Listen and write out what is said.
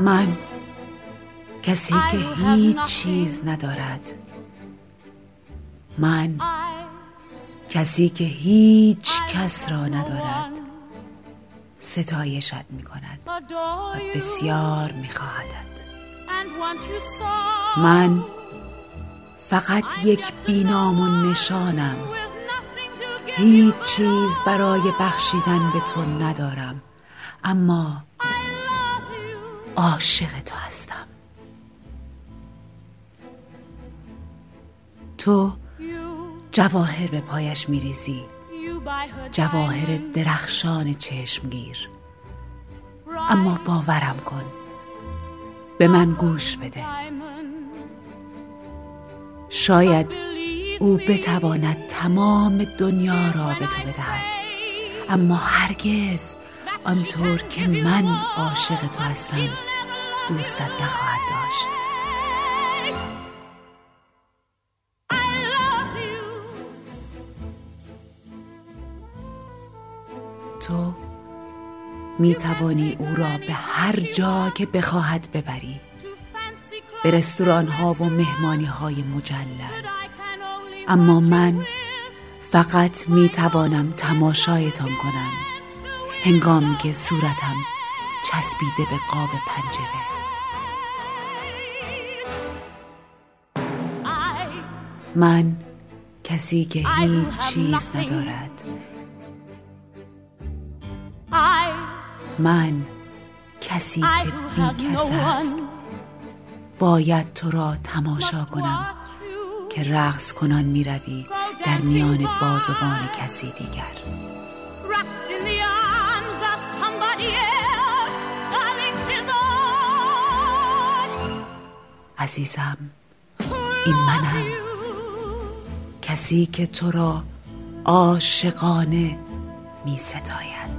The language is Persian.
من کسی که هیچ چیز ندارد. من کسی که هیچ کس را ندارد. ستایشت می کند و بسیار می خواهدد من فقط یک بینام و نشانم. هیچ چیز برای بخشیدن به تو ندارم. اما عاشق تو هستم. تو جواهر به پایش میریزی. جواهر درخشان چشمگیر. اما باورم کن به من گوش بده. شاید او بتواند تمام دنیا را به تو بدهد. اما هرگز آنطور که من عاشق تو هستم دوستت نخواهد داشت. تو می توانی او را به هر جا که بخواهد ببری به رستوران ها و مهمانی های مجلل. اما من فقط می توانم تماشایتان کنم هنگامی که صورتم چسبیده به قاب پنجره. من کسی که هیچ چیز ندارد. من کسی که بی کس است. باید تو را تماشا کنم که رقص کنان می روی در میان بازوان کسی دیگر. عزیزم این منم. کسی که تو را عاشقانه می ستاید